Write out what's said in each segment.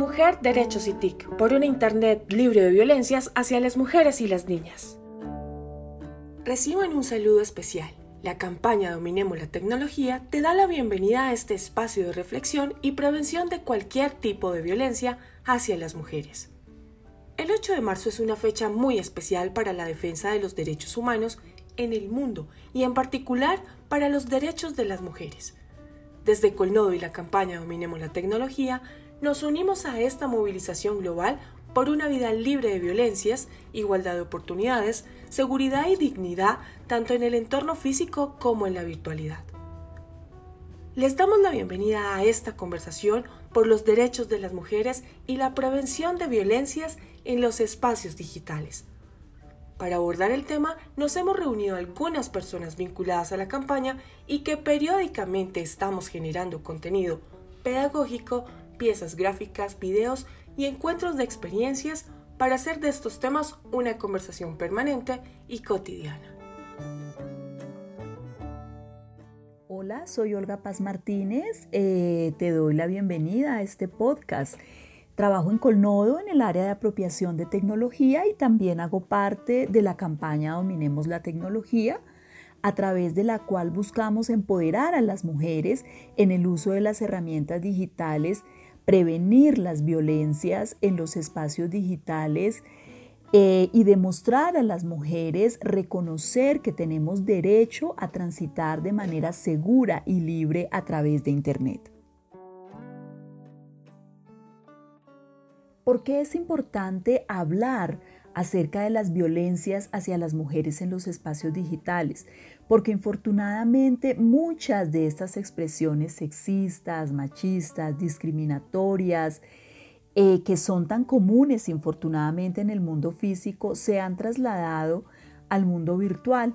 Mujer, Derechos y TIC, por una Internet libre de violencias hacia las mujeres y las niñas. Reciban un saludo especial. La campaña Dominemos la Tecnología te da la bienvenida a este espacio de reflexión y prevención de cualquier tipo de violencia hacia las mujeres. El 8 de marzo es una fecha muy especial para la defensa de los derechos humanos en el mundo y en particular para los derechos de las mujeres. Desde Colnodo y la campaña Dominemos la Tecnología, nos unimos a esta movilización global por una vida libre de violencias, igualdad de oportunidades, seguridad y dignidad tanto en el entorno físico como en la virtualidad. Les damos la bienvenida a esta conversación por los derechos de las mujeres y la prevención de violencias en los espacios digitales. Para abordar el tema nos hemos reunido algunas personas vinculadas a la campaña y que periódicamente estamos generando contenido pedagógico, piezas gráficas, videos y encuentros de experiencias para hacer de estos temas una conversación permanente y cotidiana. Hola, soy Olga Paz Martínez. Eh, te doy la bienvenida a este podcast. Trabajo en Colnodo en el área de apropiación de tecnología y también hago parte de la campaña Dominemos la Tecnología, a través de la cual buscamos empoderar a las mujeres en el uso de las herramientas digitales prevenir las violencias en los espacios digitales eh, y demostrar a las mujeres reconocer que tenemos derecho a transitar de manera segura y libre a través de Internet. ¿Por qué es importante hablar acerca de las violencias hacia las mujeres en los espacios digitales? Porque infortunadamente muchas de estas expresiones sexistas, machistas, discriminatorias, eh, que son tan comunes infortunadamente en el mundo físico, se han trasladado al mundo virtual.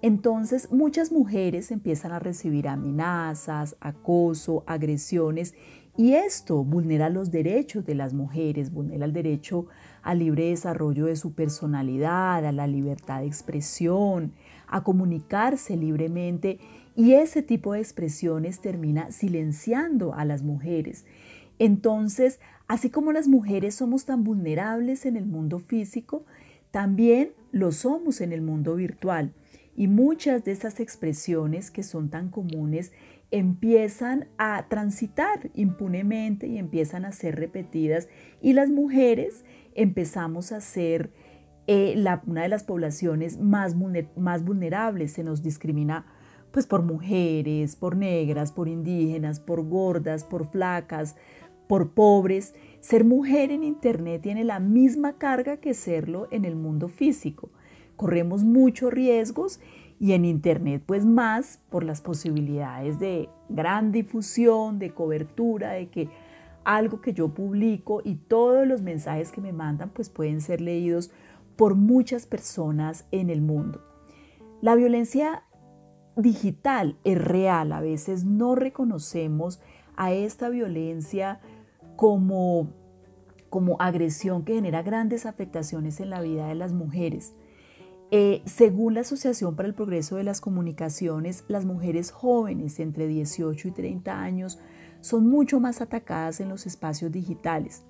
Entonces muchas mujeres empiezan a recibir amenazas, acoso, agresiones y esto vulnera los derechos de las mujeres, vulnera el derecho al libre desarrollo de su personalidad, a la libertad de expresión, a comunicarse libremente y ese tipo de expresiones termina silenciando a las mujeres. Entonces, así como las mujeres somos tan vulnerables en el mundo físico, también lo somos en el mundo virtual. Y muchas de esas expresiones que son tan comunes empiezan a transitar impunemente y empiezan a ser repetidas y las mujeres empezamos a ser eh, una de las poblaciones más, más vulnerables. Se nos discrimina pues por mujeres, por negras, por indígenas, por gordas, por flacas, por pobres. Ser mujer en Internet tiene la misma carga que serlo en el mundo físico. Corremos muchos riesgos y en Internet pues más por las posibilidades de gran difusión, de cobertura, de que algo que yo publico y todos los mensajes que me mandan pues pueden ser leídos por muchas personas en el mundo. La violencia digital es real, a veces no reconocemos a esta violencia como, como agresión que genera grandes afectaciones en la vida de las mujeres. Eh, según la Asociación para el Progreso de las Comunicaciones, las mujeres jóvenes entre 18 y 30 años son mucho más atacadas en los espacios digitales.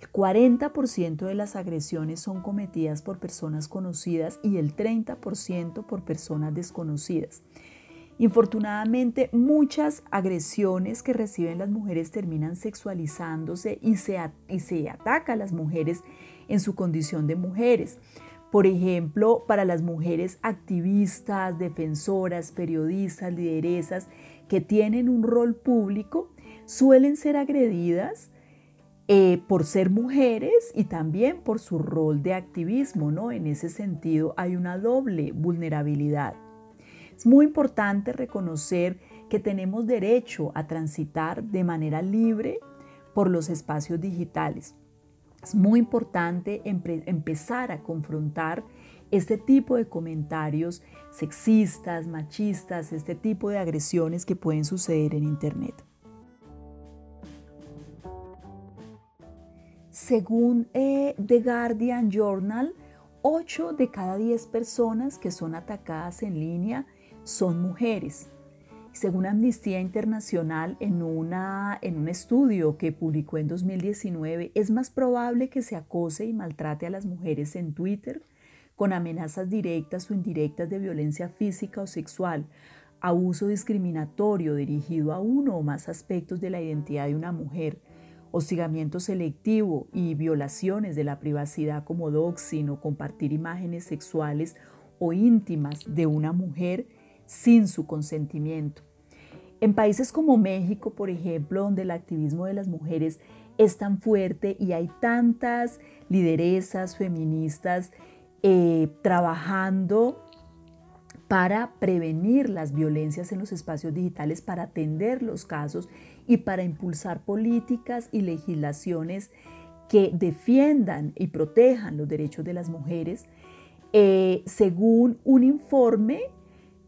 El 40% de las agresiones son cometidas por personas conocidas y el 30% por personas desconocidas. Infortunadamente, muchas agresiones que reciben las mujeres terminan sexualizándose y se, y se ataca a las mujeres en su condición de mujeres. Por ejemplo, para las mujeres activistas, defensoras, periodistas, lideresas que tienen un rol público, suelen ser agredidas eh, por ser mujeres y también por su rol de activismo, ¿no? En ese sentido hay una doble vulnerabilidad. Es muy importante reconocer que tenemos derecho a transitar de manera libre por los espacios digitales. Es muy importante empezar a confrontar este tipo de comentarios sexistas, machistas, este tipo de agresiones que pueden suceder en Internet. Según eh, The Guardian Journal, 8 de cada 10 personas que son atacadas en línea son mujeres. Según Amnistía Internacional, en, una, en un estudio que publicó en 2019, es más probable que se acose y maltrate a las mujeres en Twitter con amenazas directas o indirectas de violencia física o sexual, abuso discriminatorio dirigido a uno o más aspectos de la identidad de una mujer, hostigamiento selectivo y violaciones de la privacidad como doxing o compartir imágenes sexuales o íntimas de una mujer sin su consentimiento. En países como México, por ejemplo, donde el activismo de las mujeres es tan fuerte y hay tantas lideresas feministas eh, trabajando para prevenir las violencias en los espacios digitales, para atender los casos y para impulsar políticas y legislaciones que defiendan y protejan los derechos de las mujeres, eh, según un informe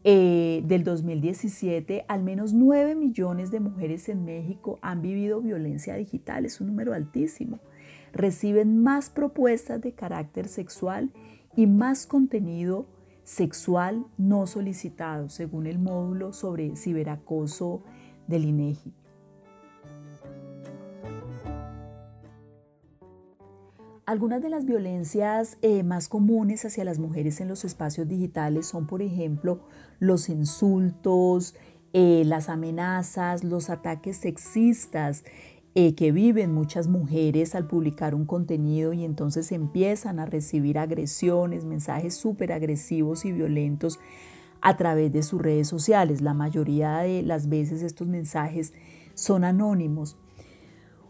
eh, del 2017, al menos 9 millones de mujeres en México han vivido violencia digital, es un número altísimo. Reciben más propuestas de carácter sexual y más contenido sexual no solicitado, según el módulo sobre ciberacoso del INEGI. Algunas de las violencias eh, más comunes hacia las mujeres en los espacios digitales son, por ejemplo, los insultos, eh, las amenazas, los ataques sexistas eh, que viven muchas mujeres al publicar un contenido y entonces empiezan a recibir agresiones, mensajes súper agresivos y violentos a través de sus redes sociales. La mayoría de las veces estos mensajes son anónimos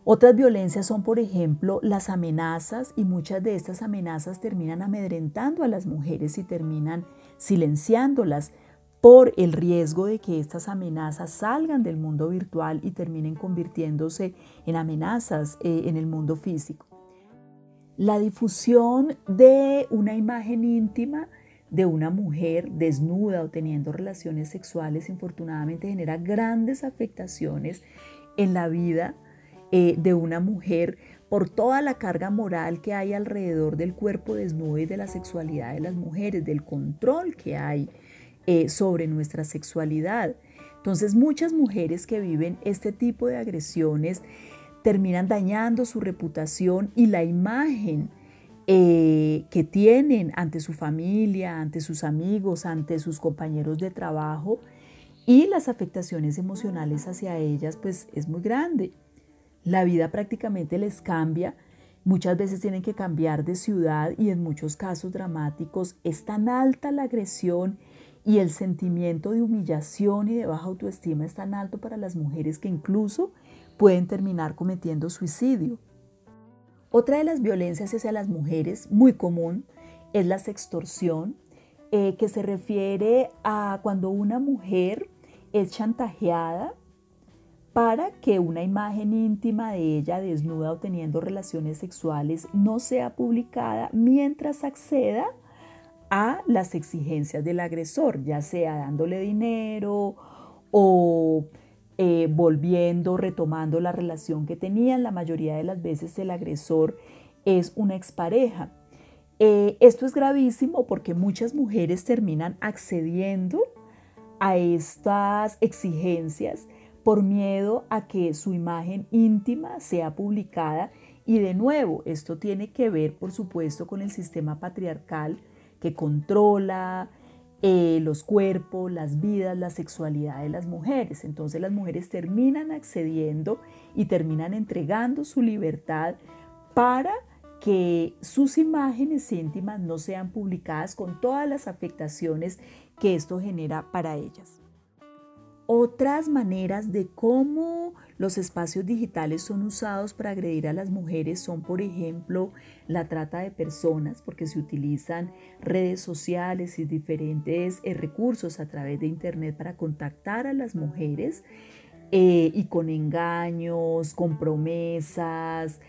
otras violencias son, por ejemplo, las amenazas y muchas de estas amenazas terminan amedrentando a las mujeres y terminan silenciándolas por el riesgo de que estas amenazas salgan del mundo virtual y terminen convirtiéndose en amenazas eh, en el mundo físico. La difusión de una imagen íntima de una mujer desnuda o teniendo relaciones sexuales infortunadamente genera grandes afectaciones en la vida eh, de una mujer por toda la carga moral que hay alrededor del cuerpo desnudo y de la sexualidad de las mujeres, del control que hay eh, sobre nuestra sexualidad. Entonces muchas mujeres que viven este tipo de agresiones terminan dañando su reputación y la imagen eh, que tienen ante su familia, ante sus amigos, ante sus compañeros de trabajo y las afectaciones emocionales hacia ellas pues es muy grande la vida prácticamente les cambia. Muchas veces tienen que cambiar de ciudad y en muchos casos dramáticos es tan alta la agresión y el sentimiento de humillación y de baja autoestima es tan alto para las mujeres que incluso pueden terminar cometiendo suicidio. Otra de las violencias hacia las mujeres muy común es la sextorsión, eh, que se refiere a cuando una mujer es chantajeada para que una imagen íntima de ella desnuda o teniendo relaciones sexuales no sea publicada mientras acceda a las exigencias del agresor, ya sea dándole dinero o eh, volviendo, retomando la relación que tenían. La mayoría de las veces el agresor es una expareja. Eh, esto es gravísimo porque muchas mujeres terminan accediendo a estas exigencias por miedo a que su imagen íntima sea publicada. Y de nuevo, esto tiene que ver, por supuesto, con el sistema patriarcal que controla eh, los cuerpos, las vidas, la sexualidad de las mujeres. Entonces las mujeres terminan accediendo y terminan entregando su libertad para que sus imágenes íntimas no sean publicadas con todas las afectaciones que esto genera para ellas. Otras maneras de cómo los espacios digitales son usados para agredir a las mujeres son, por ejemplo, la trata de personas, porque se utilizan redes sociales y diferentes eh, recursos a través de Internet para contactar a las mujeres eh, y con engaños, con promesas,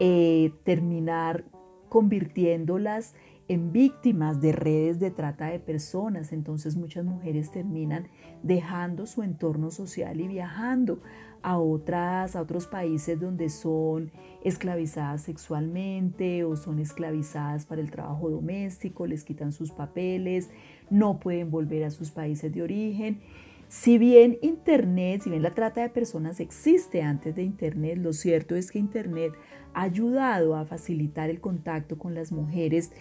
eh, terminar convirtiéndolas en víctimas de redes de trata de personas. Entonces muchas mujeres terminan dejando su entorno social y viajando a, otras, a otros países donde son esclavizadas sexualmente o son esclavizadas para el trabajo doméstico, les quitan sus papeles, no pueden volver a sus países de origen. Si bien Internet, si bien la trata de personas existe antes de Internet, lo cierto es que Internet ha ayudado a facilitar el contacto con las mujeres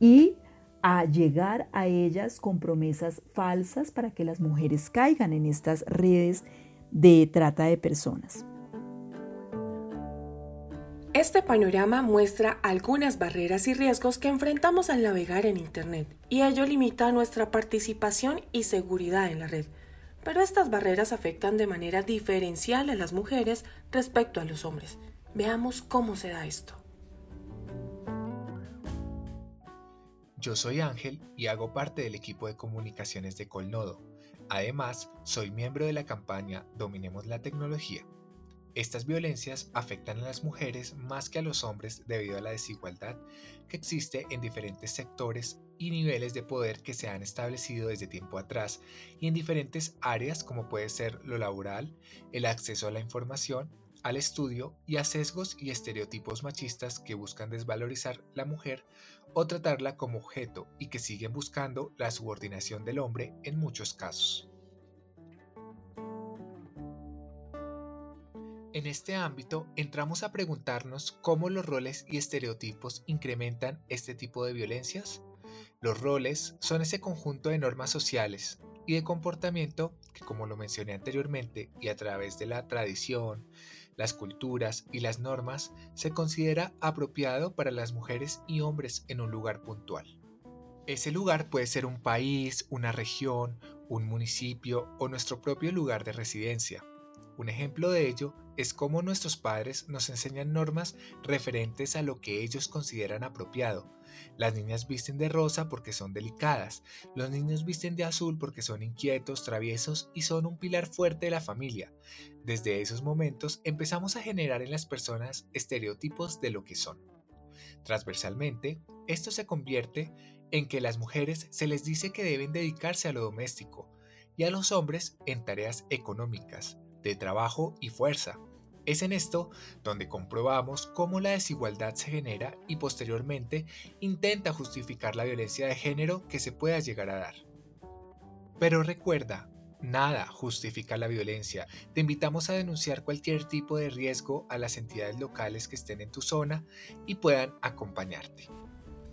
y a llegar a ellas con promesas falsas para que las mujeres caigan en estas redes de trata de personas. Este panorama muestra algunas barreras y riesgos que enfrentamos al navegar en Internet y ello limita nuestra participación y seguridad en la red pero estas barreras afectan de manera diferencial a las mujeres respecto a los hombres. Veamos cómo se da esto. Yo soy Ángel y hago parte del equipo de comunicaciones de Colnodo. Además, soy miembro de la campaña Dominemos la tecnología. Estas violencias afectan a las mujeres más que a los hombres debido a la desigualdad que existe en diferentes sectores y niveles de poder que se han establecido desde tiempo atrás y en diferentes áreas como puede ser lo laboral, el acceso a la información, al estudio y a sesgos y estereotipos machistas que buscan desvalorizar la mujer o tratarla como objeto y que siguen buscando la subordinación del hombre en muchos casos. En este ámbito entramos a preguntarnos cómo los roles y estereotipos incrementan este tipo de violencias. Los roles son ese conjunto de normas sociales y de comportamiento que, como lo mencioné anteriormente, y a través de la tradición, las culturas y las normas, se considera apropiado para las mujeres y hombres en un lugar puntual. Ese lugar puede ser un país, una región, un municipio o nuestro propio lugar de residencia. Un ejemplo de ello es cómo nuestros padres nos enseñan normas referentes a lo que ellos consideran apropiado. Las niñas visten de rosa porque son delicadas, los niños visten de azul porque son inquietos, traviesos y son un pilar fuerte de la familia. Desde esos momentos empezamos a generar en las personas estereotipos de lo que son. Transversalmente, esto se convierte en que las mujeres se les dice que deben dedicarse a lo doméstico y a los hombres en tareas económicas, de trabajo y fuerza. Es en esto donde comprobamos cómo la desigualdad se genera y posteriormente intenta justificar la violencia de género que se pueda llegar a dar. Pero recuerda, nada justifica la violencia. Te invitamos a denunciar cualquier tipo de riesgo a las entidades locales que estén en tu zona y puedan acompañarte.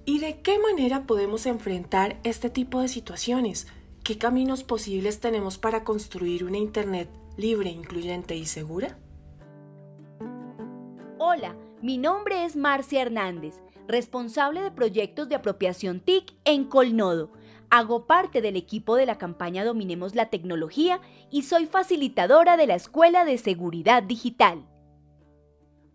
¿Y de qué manera podemos enfrentar este tipo de situaciones? ¿Qué caminos posibles tenemos para construir una Internet libre, incluyente y segura? Hola, mi nombre es Marcia Hernández, responsable de proyectos de apropiación TIC en Colnodo. Hago parte del equipo de la campaña Dominemos la Tecnología y soy facilitadora de la Escuela de Seguridad Digital.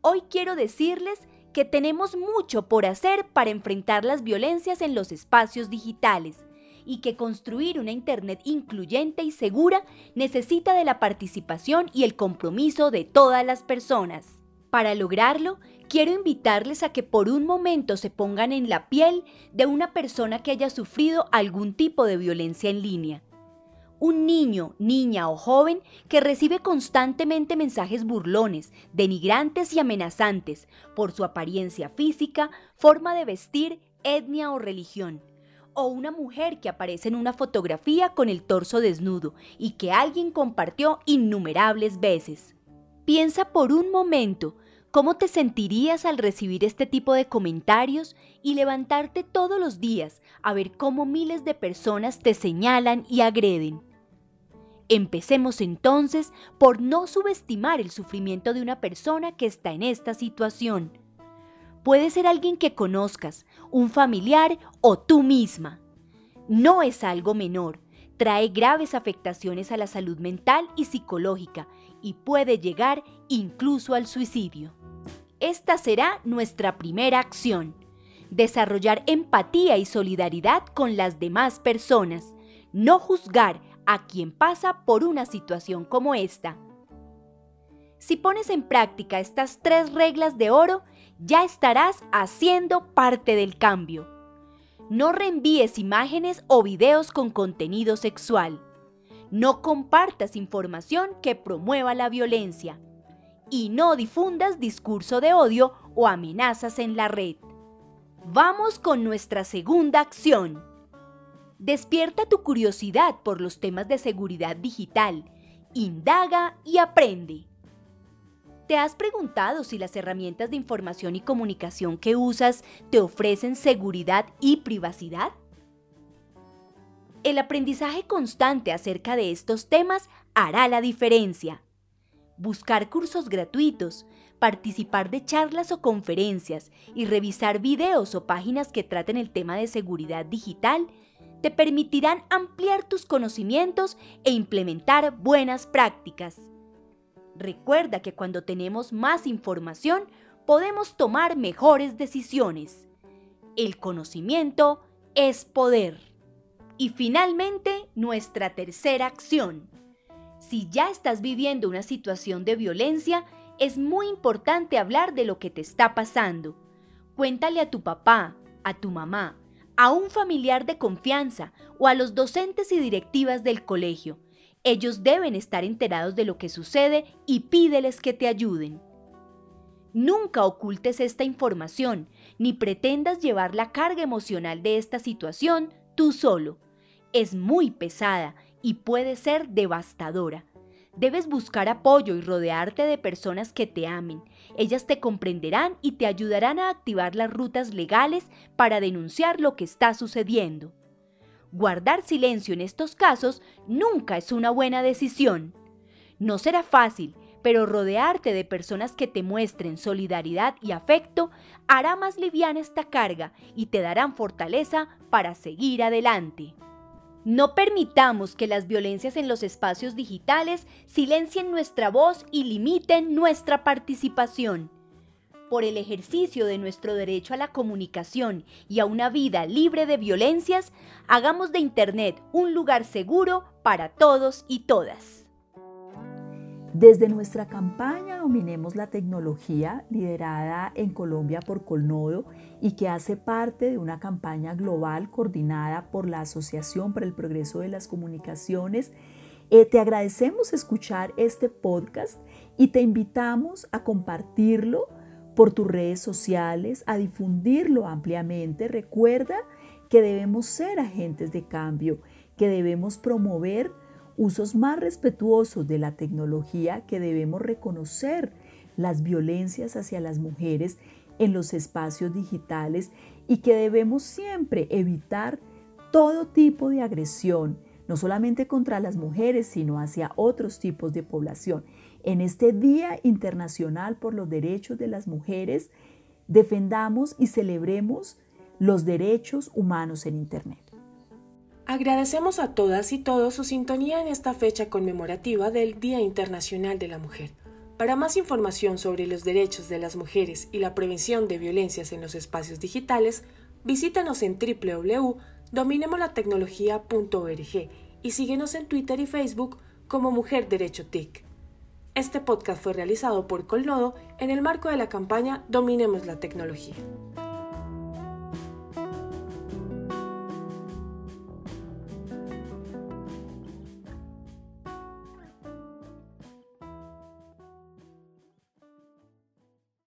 Hoy quiero decirles que tenemos mucho por hacer para enfrentar las violencias en los espacios digitales y que construir una Internet incluyente y segura necesita de la participación y el compromiso de todas las personas. Para lograrlo, quiero invitarles a que por un momento se pongan en la piel de una persona que haya sufrido algún tipo de violencia en línea. Un niño, niña o joven que recibe constantemente mensajes burlones, denigrantes y amenazantes por su apariencia física, forma de vestir, etnia o religión o una mujer que aparece en una fotografía con el torso desnudo y que alguien compartió innumerables veces. Piensa por un momento cómo te sentirías al recibir este tipo de comentarios y levantarte todos los días a ver cómo miles de personas te señalan y agreden. Empecemos entonces por no subestimar el sufrimiento de una persona que está en esta situación Puede ser alguien que conozcas, un familiar o tú misma. No es algo menor, trae graves afectaciones a la salud mental y psicológica y puede llegar incluso al suicidio. Esta será nuestra primera acción. Desarrollar empatía y solidaridad con las demás personas. No juzgar a quien pasa por una situación como esta. Si pones en práctica estas tres reglas de oro, ya estarás haciendo parte del cambio. No reenvíes imágenes o videos con contenido sexual. No compartas información que promueva la violencia. Y no difundas discurso de odio o amenazas en la red. Vamos con nuestra segunda acción. Despierta tu curiosidad por los temas de seguridad digital. Indaga y aprende. ¿Te has preguntado si las herramientas de información y comunicación que usas te ofrecen seguridad y privacidad? El aprendizaje constante acerca de estos temas hará la diferencia. Buscar cursos gratuitos, participar de charlas o conferencias y revisar videos o páginas que traten el tema de seguridad digital te permitirán ampliar tus conocimientos e implementar buenas prácticas. Recuerda que cuando tenemos más información podemos tomar mejores decisiones. El conocimiento es poder. Y finalmente, nuestra tercera acción. Si ya estás viviendo una situación de violencia, es muy importante hablar de lo que te está pasando. Cuéntale a tu papá, a tu mamá, a un familiar de confianza o a los docentes y directivas del colegio. Ellos deben estar enterados de lo que sucede y pídeles que te ayuden. Nunca ocultes esta información ni pretendas llevar la carga emocional de esta situación tú solo. Es muy pesada y puede ser devastadora. Debes buscar apoyo y rodearte de personas que te amen. Ellas te comprenderán y te ayudarán a activar las rutas legales para denunciar lo que está sucediendo. Guardar silencio en estos casos nunca es una buena decisión. No será fácil, pero rodearte de personas que te muestren solidaridad y afecto hará más liviana esta carga y te darán fortaleza para seguir adelante. No permitamos que las violencias en los espacios digitales silencien nuestra voz y limiten nuestra participación. Por el ejercicio de nuestro derecho a la comunicación y a una vida libre de violencias, hagamos de Internet un lugar seguro para todos y todas. Desde nuestra campaña Dominemos la Tecnología, liderada en Colombia por Colnodo y que hace parte de una campaña global coordinada por la Asociación para el Progreso de las Comunicaciones, eh, te agradecemos escuchar este podcast y te invitamos a compartirlo por tus redes sociales, a difundirlo ampliamente. Recuerda que debemos ser agentes de cambio, que debemos promover usos más respetuosos de la tecnología que debemos reconocer las violencias hacia las mujeres en los espacios digitales y que debemos siempre evitar todo tipo de agresión, no solamente contra las mujeres, sino hacia otros tipos de población. En este Día Internacional por los Derechos de las Mujeres, defendamos y celebremos los derechos humanos en Internet. Agradecemos a todas y todos su sintonía en esta fecha conmemorativa del Día Internacional de la Mujer. Para más información sobre los derechos de las mujeres y la prevención de violencias en los espacios digitales, visítanos en www.dominemolatecnología.org y síguenos en Twitter y Facebook como Mujer Derecho TIC. Este podcast fue realizado por Colnodo en el marco de la campaña Dominemos la Tecnología.